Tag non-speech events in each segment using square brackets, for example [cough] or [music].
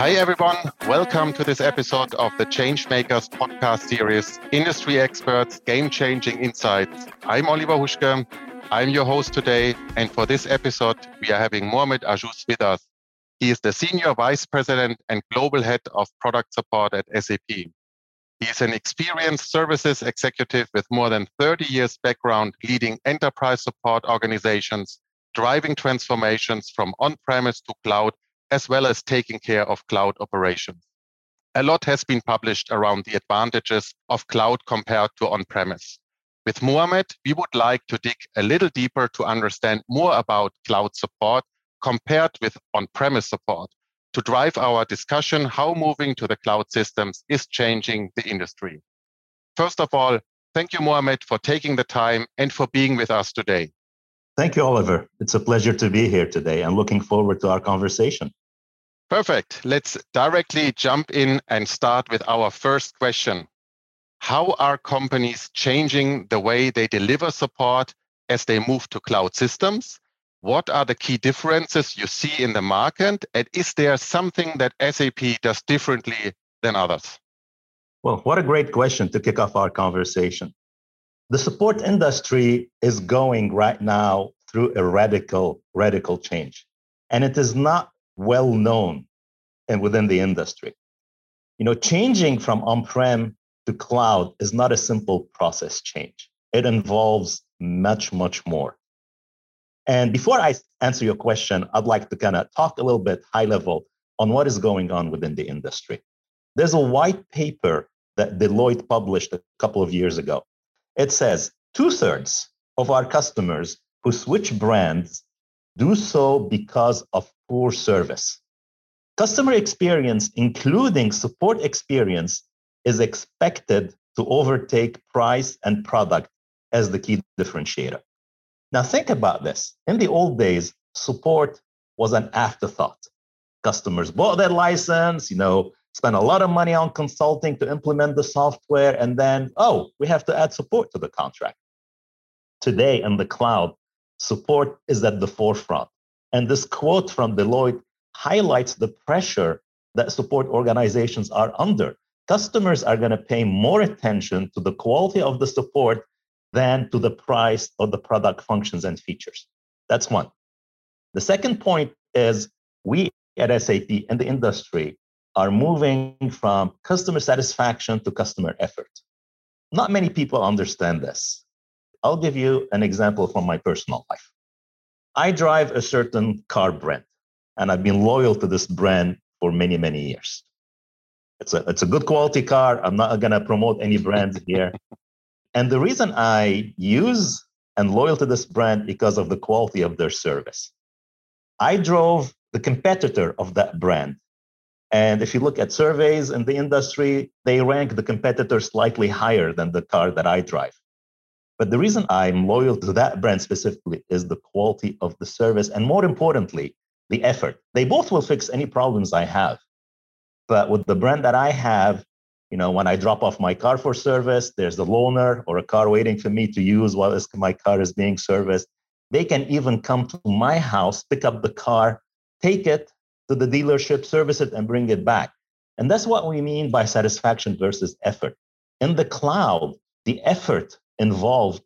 Hi, everyone. Welcome to this episode of the Changemakers podcast series Industry Experts Game Changing Insights. I'm Oliver Huschke. I'm your host today. And for this episode, we are having Mohamed Ajous with us. He is the Senior Vice President and Global Head of Product Support at SAP. He is an experienced services executive with more than 30 years background leading enterprise support organizations, driving transformations from on-premise to cloud as well as taking care of cloud operations. A lot has been published around the advantages of cloud compared to on premise. With Mohamed, we would like to dig a little deeper to understand more about cloud support compared with on premise support to drive our discussion how moving to the cloud systems is changing the industry. First of all, thank you, Mohamed, for taking the time and for being with us today. Thank you, Oliver. It's a pleasure to be here today and looking forward to our conversation. Perfect. Let's directly jump in and start with our first question. How are companies changing the way they deliver support as they move to cloud systems? What are the key differences you see in the market? And is there something that SAP does differently than others? Well, what a great question to kick off our conversation. The support industry is going right now through a radical, radical change. And it is not well known and within the industry. You know, changing from on-prem to cloud is not a simple process change. It involves much, much more. And before I answer your question, I'd like to kind of talk a little bit high level on what is going on within the industry. There's a white paper that Deloitte published a couple of years ago. It says two thirds of our customers who switch brands do so because of poor service. Customer experience, including support experience, is expected to overtake price and product as the key differentiator. Now, think about this. In the old days, support was an afterthought. Customers bought their license, you know, spent a lot of money on consulting to implement the software, and then, oh, we have to add support to the contract. Today in the cloud, support is at the forefront. And this quote from Deloitte highlights the pressure that support organizations are under. Customers are going to pay more attention to the quality of the support than to the price of the product functions and features. That's one. The second point is we at SAP and the industry are moving from customer satisfaction to customer effort. Not many people understand this. I'll give you an example from my personal life. I drive a certain car brand, and I've been loyal to this brand for many, many years. It's a, it's a good quality car. I'm not going to promote any brands here. and the reason I use and loyal to this brand because of the quality of their service. I drove the competitor of that brand. And if you look at surveys in the industry, they rank the competitor slightly higher than the car that I drive. But the reason I'm loyal to that brand specifically is the quality of the service. And more importantly, the effort. They both will fix any problems I have. But with the brand that I have, you know, when I drop off my car for service, there's a loaner or a car waiting for me to use while my car is being serviced. They can even come to my house, pick up the car, take it to the dealership, service it, and bring it back. And that's what we mean by satisfaction versus effort. In the cloud, the effort involved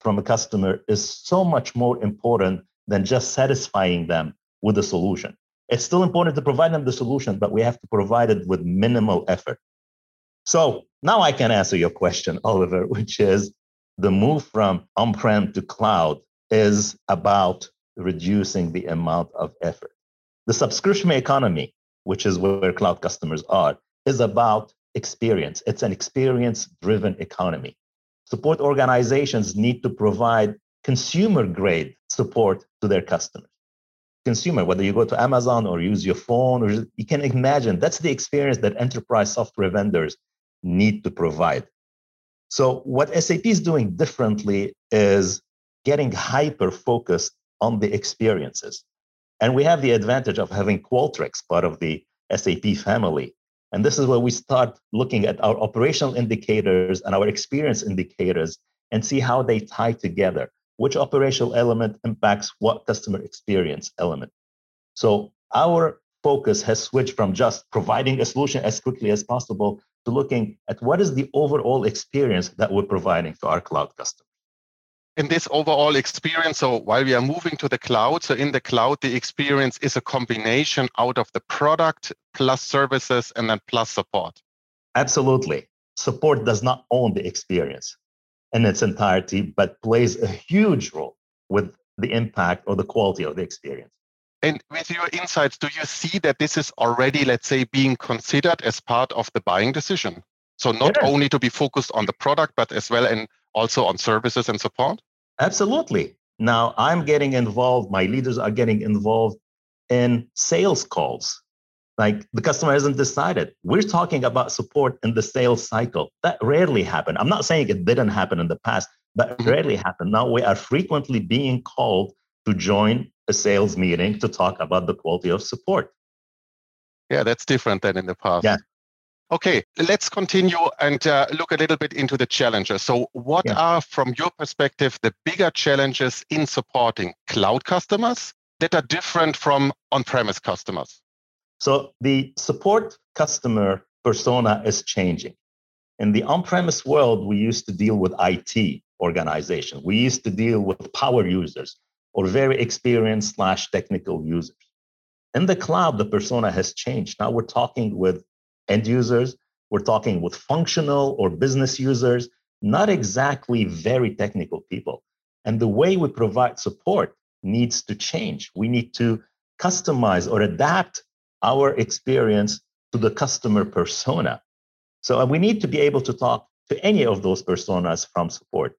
from a customer is so much more important than just satisfying them with the solution. It's still important to provide them the solution, but we have to provide it with minimal effort. So now I can answer your question, [laughs] Oliver, which is the move from on prem to cloud is about reducing the amount of effort. The subscription economy, which is where cloud customers are, is about experience. It's an experience driven economy. Support organizations need to provide consumer grade support to their customers consumer, whether you go to Amazon or use your phone, or you can imagine that's the experience that enterprise software vendors need to provide. So, what SAP is doing differently is getting hyper focused on the experiences. And we have the advantage of having Qualtrics part of the SAP family. And this is where we start looking at our operational indicators and our experience indicators and see how they tie together which operational element impacts what customer experience element. So our focus has switched from just providing a solution as quickly as possible to looking at what is the overall experience that we're providing to our cloud customers. In this overall experience, so while we are moving to the cloud, so in the cloud, the experience is a combination out of the product plus services and then plus support. Absolutely. Support does not own the experience in its entirety, but plays a huge role with the impact or the quality of the experience. And with your insights, do you see that this is already, let's say, being considered as part of the buying decision? So not yes. only to be focused on the product, but as well and also on services and support? Absolutely. Now I'm getting involved, my leaders are getting involved in sales calls. Like the customer hasn't decided. We're talking about support in the sales cycle. That rarely happened. I'm not saying it didn't happen in the past, but mm-hmm. rarely happened. Now we are frequently being called to join a sales meeting to talk about the quality of support. Yeah, that's different than in the past. Yeah. Okay, let's continue and uh, look a little bit into the challenges. So, what yeah. are, from your perspective, the bigger challenges in supporting cloud customers that are different from on premise customers? So, the support customer persona is changing. In the on premise world, we used to deal with IT organization, we used to deal with power users, or very experienced slash technical users. In the cloud, the persona has changed. Now we're talking with end users, we're talking with functional or business users, not exactly very technical people. And the way we provide support needs to change. We need to customize or adapt our experience to the customer persona. So we need to be able to talk to any of those personas from support.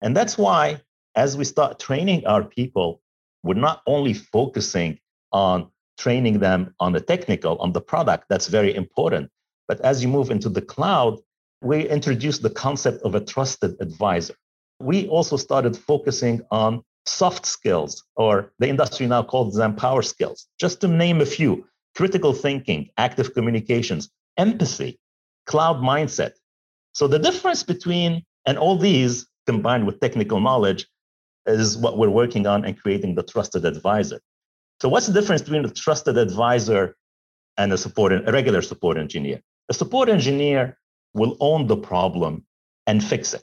And that's why as we start training our people, we're not only focusing on training them on the technical, on the product, that's very important. But as you move into the cloud, we introduced the concept of a trusted advisor. We also started focusing on soft skills, or the industry now calls them power skills, just to name a few critical thinking, active communications, empathy, cloud mindset. So the difference between, and all these combined with technical knowledge, is what we're working on and creating the trusted advisor. So what's the difference between a trusted advisor and a support, a regular support engineer? A support engineer will own the problem and fix it.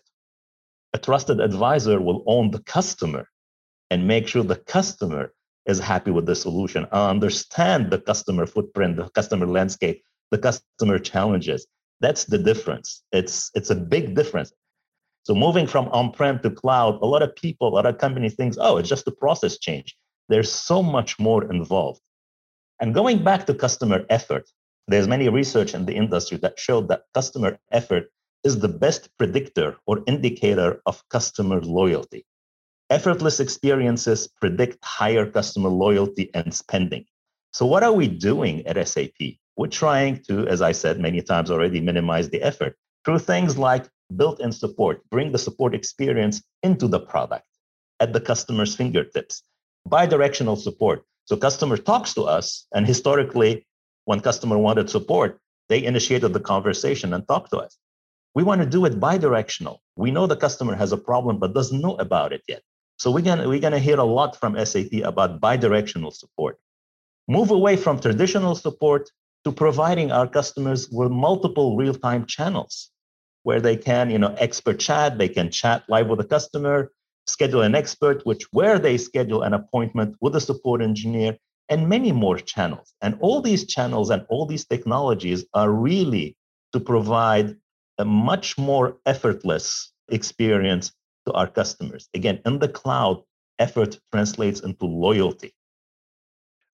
A trusted advisor will own the customer and make sure the customer is happy with the solution, understand the customer footprint, the customer landscape, the customer challenges. That's the difference. It's it's a big difference. So moving from on-prem to cloud, a lot of people, a lot of companies think, oh, it's just a process change. There's so much more involved. And going back to customer effort, there's many research in the industry that showed that customer effort is the best predictor or indicator of customer loyalty. Effortless experiences predict higher customer loyalty and spending. So, what are we doing at SAP? We're trying to, as I said many times already, minimize the effort through things like built-in support, bring the support experience into the product at the customer's fingertips. Bidirectional support. So customer talks to us, and historically, when customer wanted support, they initiated the conversation and talked to us. We want to do it bidirectional. We know the customer has a problem but doesn't know about it yet. So we're gonna we're gonna hear a lot from SAP about bidirectional support. Move away from traditional support to providing our customers with multiple real-time channels where they can, you know, expert chat, they can chat live with a customer, schedule an expert, which where they schedule an appointment with a support engineer, and many more channels. And all these channels and all these technologies are really to provide a much more effortless experience to our customers. Again, in the cloud, effort translates into loyalty.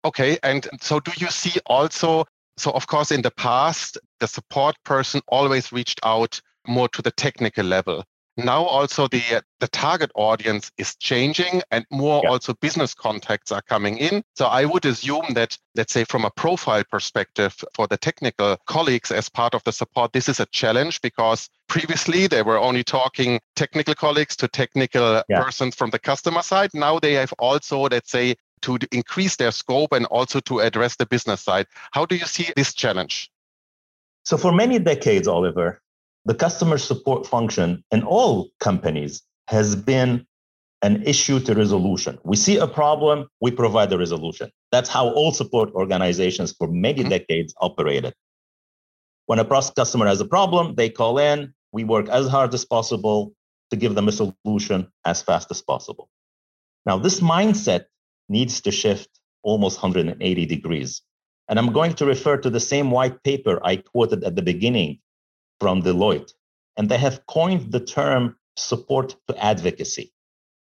Okay, and so do you see also? So, of course, in the past, the support person always reached out more to the technical level. Now also the the target audience is changing and more yeah. also business contacts are coming in. So I would assume that let's say from a profile perspective for the technical colleagues as part of the support this is a challenge because previously they were only talking technical colleagues to technical yeah. persons from the customer side. Now they have also let's say to increase their scope and also to address the business side. How do you see this challenge? So for many decades, Oliver, the customer support function in all companies has been an issue to resolution. We see a problem, we provide the resolution. That's how all support organizations for many mm-hmm. decades operated. When a customer has a problem, they call in, we work as hard as possible to give them a solution as fast as possible. Now, this mindset needs to shift almost 180 degrees. And I'm going to refer to the same white paper I quoted at the beginning from Deloitte. And they have coined the term support to advocacy.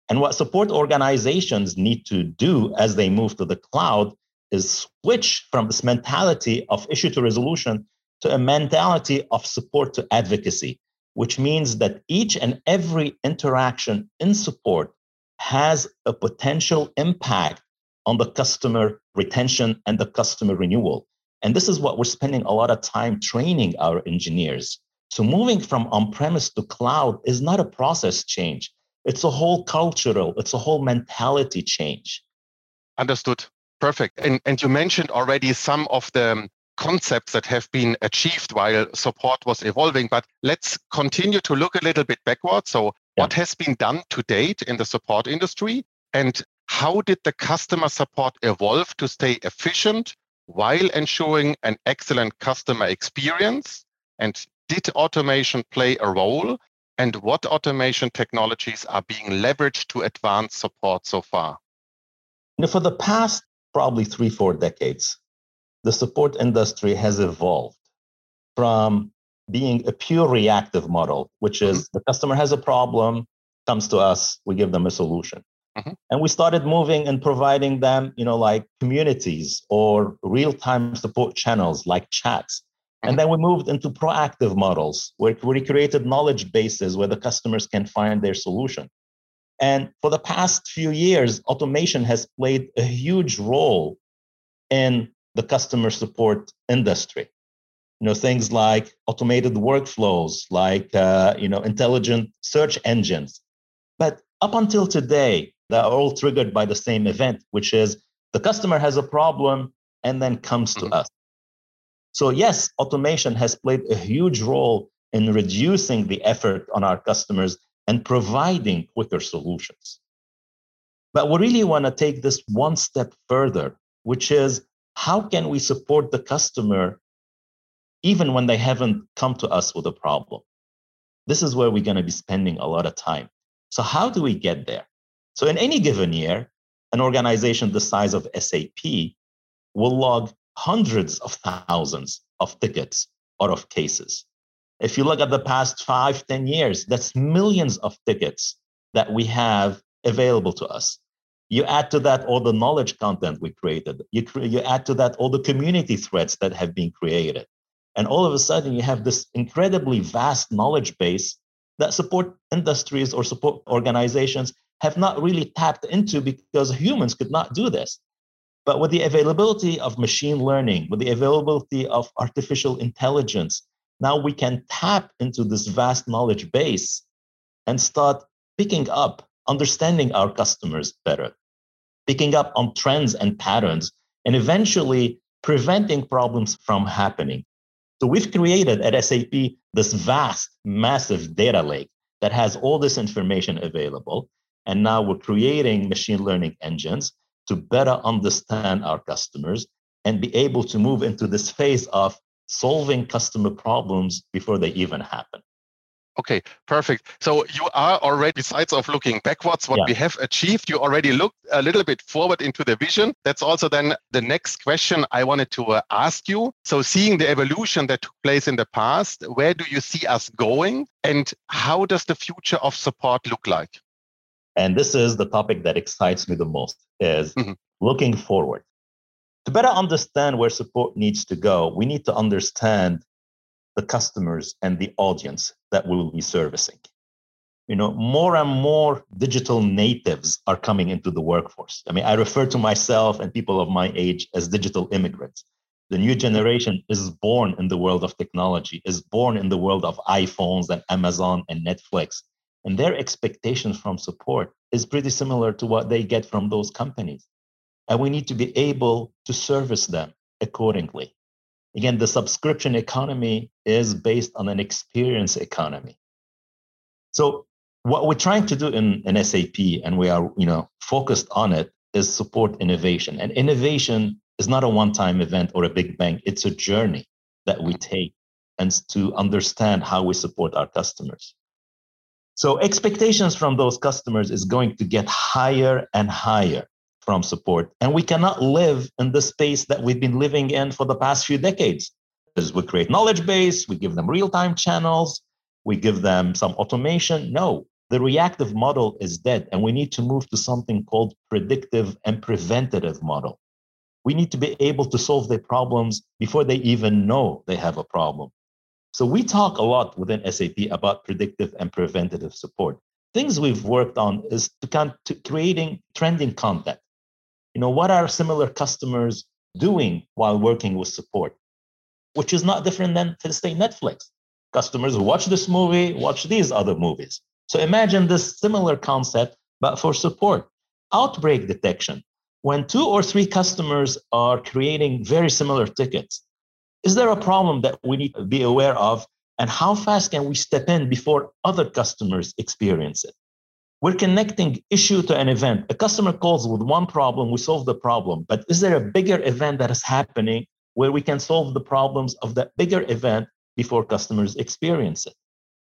And what support organizations need to do as they move to the cloud is switch from this mentality of issue to resolution to a mentality of support to advocacy, which means that each and every interaction in support has a potential impact on the customer retention and the customer renewal. And this is what we're spending a lot of time training our engineers. So moving from on-premise to cloud is not a process change. It's a whole cultural, it's a whole mentality change. Understood. Perfect. And, and you mentioned already some of the concepts that have been achieved while support was evolving, but let's continue to look a little bit backwards. So, yeah. what has been done to date in the support industry? And how did the customer support evolve to stay efficient while ensuring an excellent customer experience? And did automation play a role? And what automation technologies are being leveraged to advance support so far? You know, for the past probably three, four decades, the support industry has evolved from being a pure reactive model, which is mm-hmm. the customer has a problem, comes to us, we give them a solution. Mm-hmm. And we started moving and providing them, you know, like communities or real-time support channels like chats and then we moved into proactive models where we created knowledge bases where the customers can find their solution. And for the past few years, automation has played a huge role in the customer support industry. You know, things like automated workflows, like uh, you know, intelligent search engines. But up until today, they're all triggered by the same event, which is the customer has a problem and then comes to mm-hmm. us. So, yes, automation has played a huge role in reducing the effort on our customers and providing quicker solutions. But we really want to take this one step further, which is how can we support the customer even when they haven't come to us with a problem? This is where we're going to be spending a lot of time. So, how do we get there? So, in any given year, an organization the size of SAP will log hundreds of thousands of tickets or of cases. If you look at the past five, ten years, that's millions of tickets that we have available to us. You add to that all the knowledge content we created. You, cre- you add to that all the community threads that have been created. And all of a sudden, you have this incredibly vast knowledge base that support industries or support organizations have not really tapped into because humans could not do this. But with the availability of machine learning, with the availability of artificial intelligence, now we can tap into this vast knowledge base and start picking up, understanding our customers better, picking up on trends and patterns, and eventually preventing problems from happening. So we've created at SAP this vast, massive data lake that has all this information available. And now we're creating machine learning engines to better understand our customers and be able to move into this phase of solving customer problems before they even happen. Okay, perfect. So you are already, besides of looking backwards, what yeah. we have achieved, you already looked a little bit forward into the vision. That's also then the next question I wanted to uh, ask you. So seeing the evolution that took place in the past, where do you see us going? And how does the future of support look like? And this is the topic that excites me the most is mm-hmm. looking forward. To better understand where support needs to go, we need to understand the customers and the audience that we will be servicing. You know, more and more digital natives are coming into the workforce. I mean, I refer to myself and people of my age as digital immigrants. The new generation is born in the world of technology, is born in the world of iPhones and Amazon and Netflix and their expectations from support is pretty similar to what they get from those companies. And we need to be able to service them accordingly. Again, the subscription economy is based on an experience economy. So what we're trying to do in, in SAP, and we are you know focused on it, is support innovation. And innovation is not a one-time event or a big bang. It's a journey that we take and to understand how we support our customers. So expectations from those customers is going to get higher and higher from support. And we cannot live in the space that we've been living in for the past few decades. As we create knowledge base, we give them real-time channels, we give them some automation. No, the reactive model is dead, and we need to move to something called predictive and preventative model. We need to be able to solve their problems before they even know they have a problem. So we talk a lot within SAP about predictive and preventative support. Things we've worked on is to, kind to creating trending content. You know, what are similar customers doing while working with support? Which is not different than, let's say, Netflix. Customers watch this movie, watch these other movies. So imagine this similar concept, but for support. Outbreak detection. When two or three customers are creating very similar tickets, is there a problem that we need to be aware of? And how fast can we step in before other customers experience it? We're connecting issue to an event. A customer calls with one problem, we solve the problem. But is there a bigger event that is happening where we can solve the problems of that bigger event before customers experience it?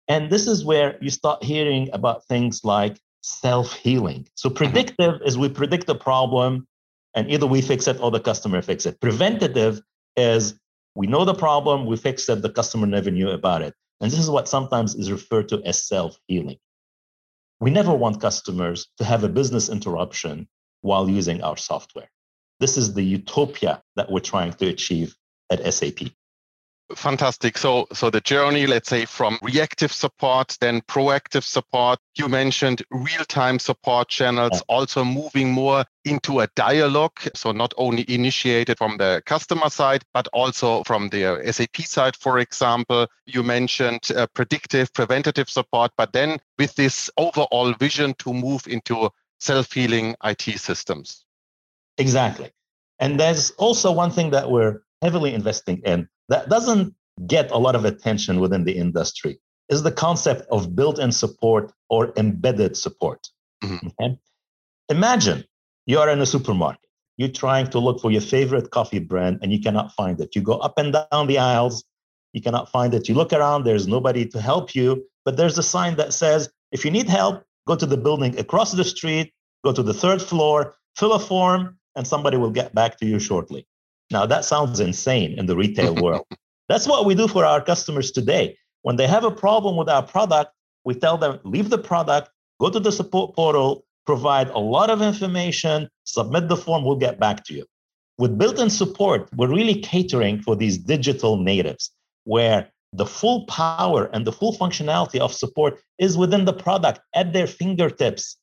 And this is where you start hearing about things like self healing. So, mm-hmm. predictive is we predict the problem and either we fix it or the customer fix it. Preventative is we know the problem, we fixed it, the customer never knew about it. And this is what sometimes is referred to as self healing. We never want customers to have a business interruption while using our software. This is the utopia that we're trying to achieve at SAP. Fantastic. So, so the journey, let's say, from reactive support, then proactive support. You mentioned real-time support channels, also moving more into a dialogue. So not only initiated from the customer side, but also from the SAP side, for example. You mentioned uh, predictive, preventative support, but then with this overall vision to move into self-healing IT systems. Exactly. And there's also one thing that we're heavily investing in that doesn't get a lot of attention within the industry is the concept of built-in support or embedded support. Mm-hmm. Okay? Imagine you are in a supermarket. You're trying to look for your favorite coffee brand and you cannot find it. You go up and down the aisles, you cannot find it. You look around, there's nobody to help you, but there's a sign that says, if you need help, go to the building across the street, go to the third floor, fill a form, and somebody will get back to you shortly. Now, that sounds insane in the retail [laughs] world. That's what we do for our customers today. When they have a problem with our product, we tell them, leave the product, go to the support portal, provide a lot of information, submit the form, we'll get back to you. With built in support, we're really catering for these digital natives where the full power and the full functionality of support is within the product at their fingertips.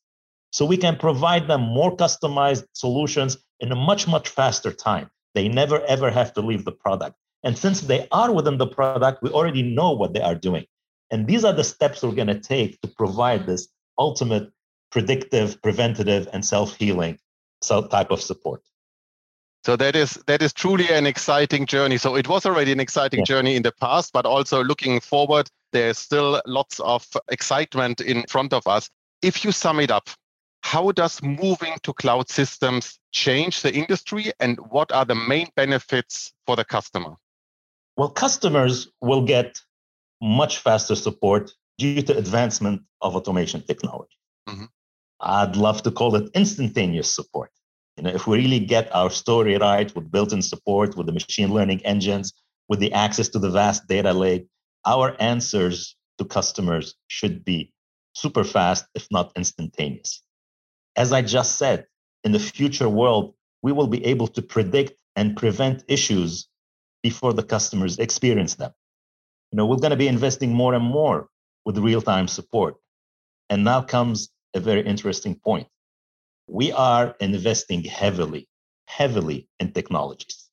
So we can provide them more customized solutions in a much, much faster time. They never ever have to leave the product. And since they are within the product, we already know what they are doing. And these are the steps we're going to take to provide this ultimate predictive, preventative, and self-healing type of support. So that is that is truly an exciting journey. So it was already an exciting yeah. journey in the past, but also looking forward, there's still lots of excitement in front of us. If you sum it up, how does moving to cloud systems change the industry and what are the main benefits for the customer? Well, customers will get much faster support due to advancement of automation technology. Mm-hmm. I'd love to call it instantaneous support. You know, if we really get our story right with built-in support, with the machine learning engines, with the access to the vast data lake, our answers to customers should be super fast, if not instantaneous. As I just said, in the future world, we will be able to predict and prevent issues before the customers experience them. You know, we're going to be investing more and more with real-time support. And now comes a very interesting point. We are investing heavily, heavily in technologies.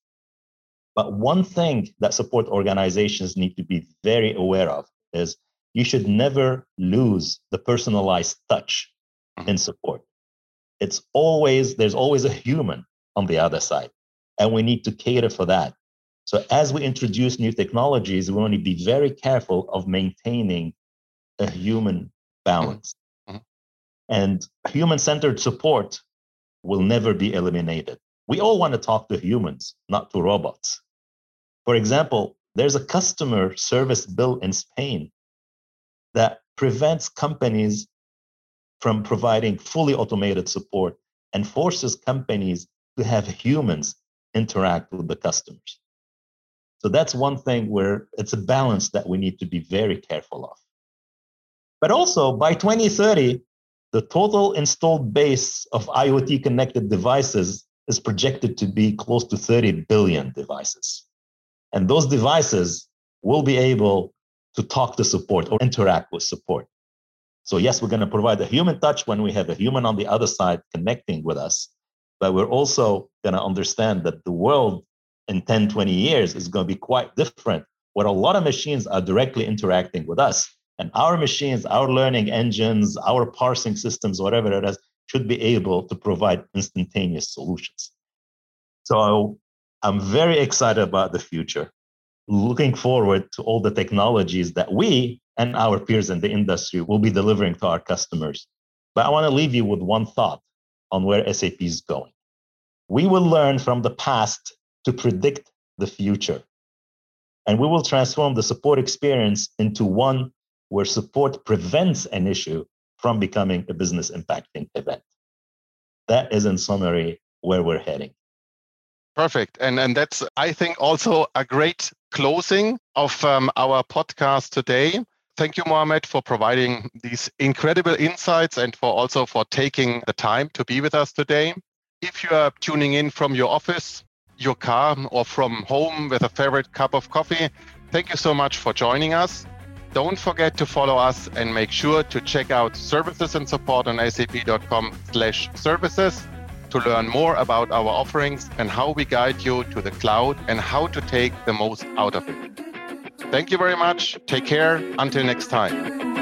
But one thing that support organizations need to be very aware of is you should never lose the personalized touch in mm-hmm. support it's always there's always a human on the other side and we need to cater for that so as we introduce new technologies we want to be very careful of maintaining a human balance mm-hmm. Mm-hmm. And human centered support will never be eliminated. We all want to talk to humans, not to robots. For example, there's a customer service bill in Spain that prevents companies from providing fully automated support and forces companies to have humans interact with the customers. So that's one thing where it's a balance that we need to be very careful of. But also by 2030, the total installed base of IoT connected devices is projected to be close to 30 billion devices. And those devices will be able to talk to support or interact with support. So, yes, we're going to provide a human touch when we have a human on the other side connecting with us. But we're also going to understand that the world in 10, 20 years is going to be quite different, where a lot of machines are directly interacting with us. And our machines, our learning engines, our parsing systems, whatever it is, should be able to provide instantaneous solutions. So I'm very excited about the future, looking forward to all the technologies that we and our peers in the industry will be delivering to our customers. But I want to leave you with one thought on where SAP is going. We will learn from the past to predict the future. And we will transform the support experience into one where support prevents an issue from becoming a business impacting event. That is, in summary, where we're heading. Perfect. And, and that's, I think, also a great closing of um, our podcast today. Thank you, Mohamed, for providing these incredible insights and for also for taking the time to be with us today. If you are tuning in from your office, your car, or from home with a favorite cup of coffee, thank you so much for joining us. Don't forget to follow us and make sure to check out services and support on sap.com slash services to learn more about our offerings and how we guide you to the cloud and how to take the most out of it. Thank you very much. Take care. Until next time.